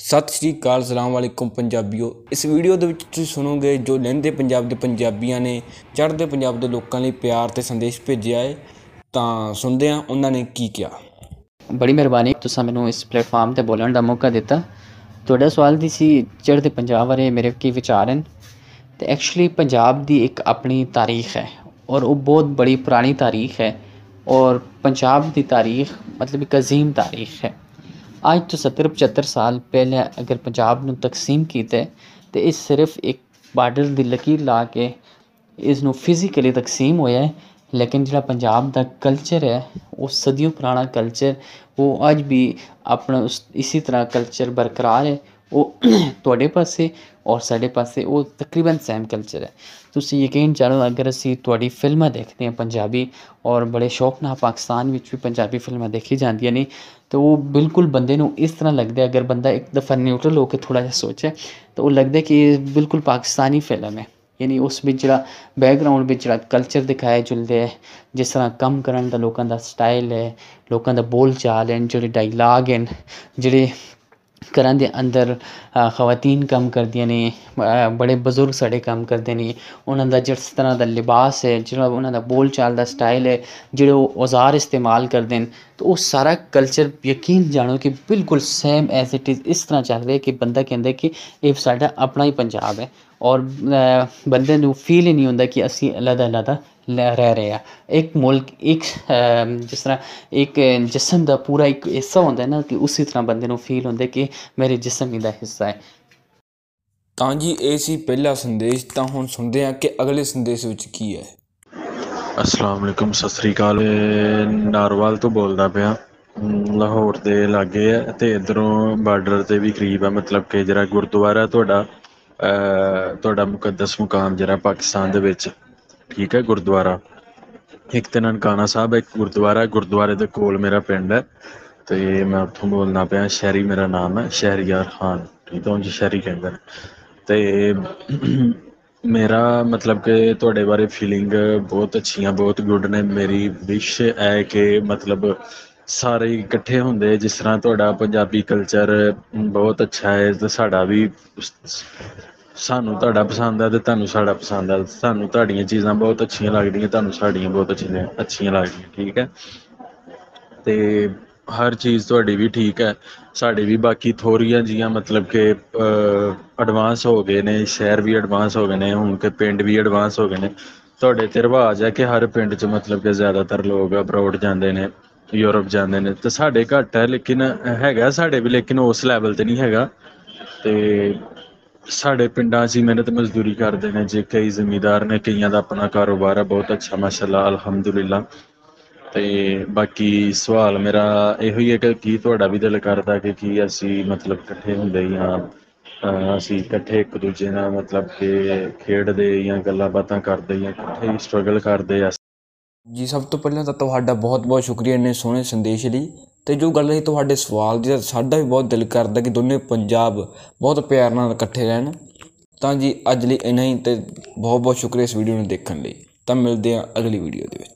ਸਤਿ ਸ਼੍ਰੀ ਅਕਾਲ, ਸਲਾਮ ਵਾਲੇਕੁਮ ਪੰਜਾਬੀਓ। ਇਸ ਵੀਡੀਓ ਦੇ ਵਿੱਚ ਤੁਸੀਂ ਸੁਣੋਗੇ ਜੋ ਲਹਿੰਦੇ ਪੰਜਾਬ ਦੇ ਪੰਜਾਬੀਆਂ ਨੇ, ਚੜ੍ਹਦੇ ਪੰਜਾਬ ਦੇ ਲੋਕਾਂ ਲਈ ਪਿਆਰ ਤੇ ਸੰਦੇਸ਼ ਭੇਜਿਆ ਹੈ। ਤਾਂ ਸੁਣਦੇ ਹਾਂ ਉਹਨਾਂ ਨੇ ਕੀ ਕਿਹਾ। ਬੜੀ ਮਿਹਰਬਾਨੀ ਤੁਸੀਂ ਮੈਨੂੰ ਇਸ ਪਲੇਟਫਾਰਮ ਤੇ ਬੋਲਣ ਦਾ ਮੌਕਾ ਦਿੱਤਾ। ਤੁਹਾਡਾ ਸਵਾਲ ਦੀ ਸੀ, ਚੜ੍ਹਦੇ ਪੰਜਾਬ ਬਾਰੇ ਮੇਰੇ ਕੀ ਵਿਚਾਰ ਹਨ? ਤੇ ਐਕਚੁਅਲੀ ਪੰਜਾਬ ਦੀ ਇੱਕ ਆਪਣੀ ਤਾਰੀਖ ਹੈ ਔਰ ਉਹ ਬਹੁਤ ਬੜੀ ਪੁਰਾਣੀ ਤਾਰੀਖ ਹੈ ਔਰ ਪੰਜਾਬ ਦੀ ਤਾਰੀਖ ਮਤਲਬ ਇੱਕ ਅਜ਼ੀਮ ਤਾਰੀਖ ਹੈ। ਅੱਜ ਤੋਂ 70 75 ਸਾਲ ਪਹਿਲੇ ਅਗਰ ਪੰਜਾਬ ਨੂੰ ਤਕਸੀਮ ਕੀਤਾ ਹੈ ਤੇ ਇਹ ਸਿਰਫ ਇੱਕ ਬਾਰਡਰ ਦੀ ਲਕੀਰ ਲਾ ਕੇ ਇਸ ਨੂੰ ਫਿਜ਼ੀਕਲੀ ਤਕਸੀਮ ਹੋਇਆ ਹੈ ਲੇਕਿਨ ਜਿਹੜਾ ਪੰਜਾਬ ਦਾ ਕਲਚਰ ਹੈ ਉਹ ਸਦੀਆਂ ਪੁਰਾਣਾ ਕਲਚਰ ਉਹ ਅੱਜ ਵੀ ਆਪਣਾ ਉਸ ਇਸੇ ਤਰ੍ਹਾਂ ਕਲਚਰ ਬਰਕਰਾਰ ਹੈ ਉਹ ਤੁਹਾਡੇ ਪਾਸੇ ਔਰ ਸਾਡੇ ਪਾਸੇ ਉਹ ਤਕਰੀਬਨ ਸੇਮ ਕਲਚਰ ਹੈ ਤੁਸੀਂ ਯਕੀਨ ਜਾਣੋ ਅਗਰ ਅਸੀਂ ਤੁਹਾਡੀ ਫਿਲਮਾਂ ਦੇਖਦੇ ਹਾਂ ਪੰਜਾਬੀ ਔਰ ਬੜੇ ਸ਼ੌਕ ਨਾਲ ਪਾਕਿਸਤਾਨ ਵਿੱਚ ਵੀ ਪੰਜਾਬੀ ਫਿਲਮਾਂ ਦੇਖੀ ਜਾਂਦੀਆਂ ਨੇ ਤਾਂ ਉਹ ਬਿਲਕੁਲ ਬੰਦੇ ਨੂੰ ਇਸ ਤਰ੍ਹਾਂ ਲੱਗਦਾ ਅਗਰ ਬੰਦਾ ਇੱਕ ਦਫਾ ਨਿਊਟਰਲ ਹੋ ਕੇ ਥੋੜਾ ਜਿਹਾ ਸੋਚੇ ਤਾਂ ਉਹ ਲੱਗਦਾ ਕਿ ਇਹ ਬਿਲਕੁਲ ਪਾਕਿਸਤਾਨੀ ਫਿਲਮ ਹੈ ਯਾਨੀ ਉਸ ਵਿੱਚ ਜਿਹੜਾ ਬੈਕਗਰਾਉਂਡ ਵਿੱਚ ਜਿਹੜਾ ਕਲਚਰ ਦਿਖਾਇਆ ਜੁਲਦਾ ਹੈ ਜਿਸ ਤਰ੍ਹਾਂ ਕੰਮ ਕਰਨ ਦਾ ਲੋਕਾਂ ਦਾ ਸਟਾਈਲ ਹੈ ਲੋਕਾਂ ਦਾ ਬੋਲ ਚਾਲ ਹੈ ਜਿਹੜੇ ਡਾਇਲਾਗ ਹਨ ਜਿਹੜੇ ਘਰਾਂ ਦੇ ਅੰਦਰ ਖਵਾਤੀਨ ਕੰਮ ਕਰਦੀਆਂ ਨੇ ਬੜੇ ਬਜ਼ੁਰਗ ਸਾਡੇ ਕੰਮ ਕਰਦੇ ਨੇ ਉਹਨਾਂ ਦਾ ਜਿਸ ਤਰ੍ਹਾਂ ਦਾ ਲਿਬਾਸ ਹੈ ਜਿਹੜਾ ਉਹਨਾਂ ਦਾ ਬੋਲ ਚਾਲ ਦਾ ਸਟਾਈਲ ਹੈ ਜਿਹੜੇ ਉਹ ਔਜ਼ਾਰ ਇਸਤੇਮਾਲ ਕਰਦੇ ਨੇ ਤਾਂ ਉਹ ਸਾਰਾ ਕਲਚਰ ਯਕੀਨ ਜਾਣੋ ਕਿ ਬਿਲਕੁਲ ਸੇਮ ਐਜ਼ ਇਟ ਇਜ਼ ਇਸ ਤਰ੍ਹਾਂ ਚੱਲ ਰਿਹਾ ਕਿ ਬੰਦਾ ਕਹਿੰਦਾ ਕਿ ਇਹ ਸਾਡਾ ਆਪਣਾ ਹੀ ਪੰਜਾਬ ਹੈ ਔਰ ਬੰਦੇ ਨੂੰ ਫੀਲ ਹੀ ਨਹੀਂ ਹੁੰਦਾ ਕਿ ਅਸੀਂ ਅਲੱਗ ਅਲੱਗ ਰਹਿ ਰਹੇ ਆ ਇੱਕ ਮੁਲਕ ਇੱਕ ਜਿਸ ਤਰ੍ਹਾਂ ਇੱਕ ਜਿਸਮ ਦਾ ਪੂਰਾ ਇੱਕ ਹਿੱਸਾ ਹੁੰਦਾ ਨਾ ਕਿ ਉਸੇ ਤਰ੍ਹਾਂ ਬੰਦੇ ਨੂੰ ਫੀਲ ਹੁੰਦਾ ਕਿ ਮੇਰੇ ਜਿਸਮ ਦਾ ਹਿੱਸਾ ਹੈ। ਤਾਂ ਜੀ ਇਹ ਸੀ ਪਹਿਲਾ ਸੰਦੇਸ਼। ਤਾਂ ਹੁਣ ਸੁਣਦੇ ਹਾਂ ਕਿ ਅਗਲੇ ਸੰਦੇਸ਼ ਵਿੱਚ ਕੀ ਹੈ। ਅਸਲਾਮ ਵਾਲੇਕੁਮ ਸਤਿ ਸ੍ਰੀ ਅਕਾਲ। ਨਾਰਵਾਲ ਤੋਂ ਬੋਲਦਾ ਪਿਆ। ਲਾਹੌਰ ਦੇ ਲਾਗੇ ਹੈ ਤੇ ਇਧਰੋਂ ਬਾਰਡਰ ਤੇ ਵੀ ਕਰੀਬ ਹੈ। ਮਤਲਬ ਕਿ ਜਿਹੜਾ ਗੁਰਦੁਆਰਾ ਤੁਹਾਡਾ ਤੁਹਾਡਾ ਮੁਕੱਦਸ ਮੁਕਾਮ ਜਿਹੜਾ ਪਾਕਿਸਤਾਨ ਦੇ ਵਿੱਚ ਠੀਕ ਹੈ, ਗੁਰਦੁਆਰਾ। ਇੱਕ ਤੇ ਨਨਕਾਣਾ ਸਾਹਿਬ, ਇੱਕ ਗੁਰਦੁਆਰਾ। ਗੁਰਦੁਆਰੇ ਦੇ ਕੋਲ ਮੇਰਾ ਪਿੰਡ ਹੈ ਤੇ ਮੈਂ ਉੱਥੋਂ ਬੋਲਦਾ ਪਿਆ, ਸ਼ਹਿਰੀ ਮੇਰਾ ਨਾਮ ਹੈ, ਸ਼ਹਿਰੀਆਰ ਖਾਨ। ਠੀਕ ਹੈ ਉਂਝ ਸ਼ਹਿਰੀ ਕਹਿੰਦੇ ਨੇ ਤੇ ਮੇਰਾ ਮਤਲਬ ਕਿ ਤੁਹਾਡੇ ਬਾਰੇ ਫੀਲਿੰਗ ਬਹੁਤ ਅੱਛੀਆਂ ਬਹੁਤ ਗੁੱਡ ਨੇ। ਮੇਰੀ ਵਿਸ਼ ਹੈ ਕਿ ਮਤਲਬ ਸਾਰੇ ਇਕੱਠੇ ਹੁੰਦੇ, ਜਿਸ ਤਰ੍ਹਾਂ ਤੁਹਾਡਾ ਪੰਜਾਬੀ ਕਲਚਰ ਬਹੁਤ ਅੱਛਾ ਹੈ, ਤੇ ਸਾਡਾ ਵੀ ਸਾਨੂੰ ਤੁਹਾਡਾ ਪਸੰਦ ਆ ਤੇ ਤੁਹਾਨੂੰ ਸਾਡਾ ਪਸੰਦ ਆ ਸਾਨੂੰ ਤੁਹਾਡੀਆਂ ਚੀਜ਼ਾਂ ਬਹੁਤ ਅੱਛੀਆਂ ਲੱਗਦੀਆਂ, ਤੁਹਾਨੂੰ ਸਾਡੀਆਂ ਬਹੁਤ ਅੱਛੀਆਂ ਅੱਛੀਆਂ ਲੱਗਦੀਆਂ, ਠੀਕ ਹੈ? ਤੇ ਹਰ ਚੀਜ਼ ਤੁਹਾਡੀ ਵੀ ਠੀਕ ਹੈ। ਸਾਡੇ ਵੀ ਬਾਕੀ ਥੋੜ੍ਹੀਆਂ ਜੀਆਂ ਮਤਲਬ ਕਿ ਐਡਵਾਂਸ ਹੋ ਗਏ ਨੇ, ਸ਼ਹਿਰ ਵੀ ਐਡਵਾਂਸ ਹੋ ਗਏ ਨੇ, ਹੁਣ ਕਿ ਪਿੰਡ ਵੀ ਐਡਵਾਂਸ ਹੋ ਗਏ ਨੇ। ਤੁਹਾਡੇ ਤੇ ਰਿਵਾਜ ਹੈ ਕਿ ਹਰ ਪਿੰਡ 'ਚ ਮਤਲਬ ਕਿ ਜ਼ਿਆਦਾਤਰ ਲੋਕ ਅਬਰੋਡ ਜਾਂਦੇ ਨੇ। ਯੂਰਪ ਜਾਂਦੇ ਨੇ ਤੇ ਸਾਡੇ ਘੱਟ ਹੈ, ਲੇਕਿਨ ਹੈਗਾ ਸਾਡੇ ਵੀ, ਲੇਕਿਨ ਉਸ ਲੈਵਲ ਤੇ ਨਹੀਂ ਹੈਗਾ। ਤੇ ਸਾਡੇ ਪਿੰਡਾਂ 'ਚ ਹੀ ਮਿਹਨਤ ਮਜ਼ਦੂਰੀ ਕਰਦੇ ਨੇ, ਜੇ ਕਈ ਜ਼ਿਮੀਦਾਰ ਨੇ, ਕਈਆਂ ਦਾ ਆਪਣਾ ਕਾਰੋਬਾਰ ਹੈ ਬਹੁਤ ਅੱਛਾ, ਮਾਸ਼ਾਅੱਲਾ, ਅਲਹਮਦੁਲਿਲਾ। ਤੇ ਬਾਕੀ ਸਵਾਲ ਮੇਰਾ ਇਹੋ ਹੀ ਹੈ ਕਿ ਕੀ ਤੁਹਾਡਾ ਵੀ ਦਿਲ ਕਰਦਾ ਕਿ ਕੀ ਅਸੀਂ ਮਤਲਬ ਇਕੱਠੇ ਹੁੰਦੇ ਜਾਂ ਅਸੀਂ ਇਕੱਠੇ ਇੱਕ ਦੂਜੇ ਨਾਲ ਮਤਲਬ ਕਿ ਖੇਡਦੇ ਜਾਂ ਗੱਲਾਂ ਬਾਤਾਂ ਕਰਦੇ ਜਾਂ ਇਕੱਠੇ ਹੀ ਸਟਰਗਲ ਕਰਦੇ ਆ? ਜੀ, ਸਭ ਤੋਂ ਪਹਿਲਾਂ ਤਾਂ ਤੁਹਾਡਾ ਬਹੁਤ-ਬਹੁਤ ਸ਼ੁਕਰੀਆ ਇੰਨੇ ਸੋਹਣੇ ਸੰਦੇਸ਼ ਲਈ। ਤੇ ਜੋ ਗੱਲ ਹੈ ਤੁਹਾਡੇ ਸਵਾਲ ਦੀ ਸਾਡਾ ਵੀ ਬਹੁਤ ਦਿਲ ਕਰਦਾ ਕਿ ਦੋਨੇ ਪੰਜਾਬ ਬਹੁਤ ਪਿਆਰ ਨਾਲ ਇਕੱਠੇ ਰਹਿਣ। ਤਾਂ ਜੀ, ਅੱਜ ਲਈ ਇੰਨਾ ਹੀ ਤੇ ਬਹੁਤ-ਬਹੁਤ ਸ਼ੁਕਰੀਆ ਇਸ ਵੀਡੀਓ ਨੂੰ ਦੇਖਣ ਲਈ। ਤਾਂ ਮਿਲਦੇ ਹਾਂ ਅਗਲੀ ਵੀਡੀਓ ਦੇ ਵਿੱਚ।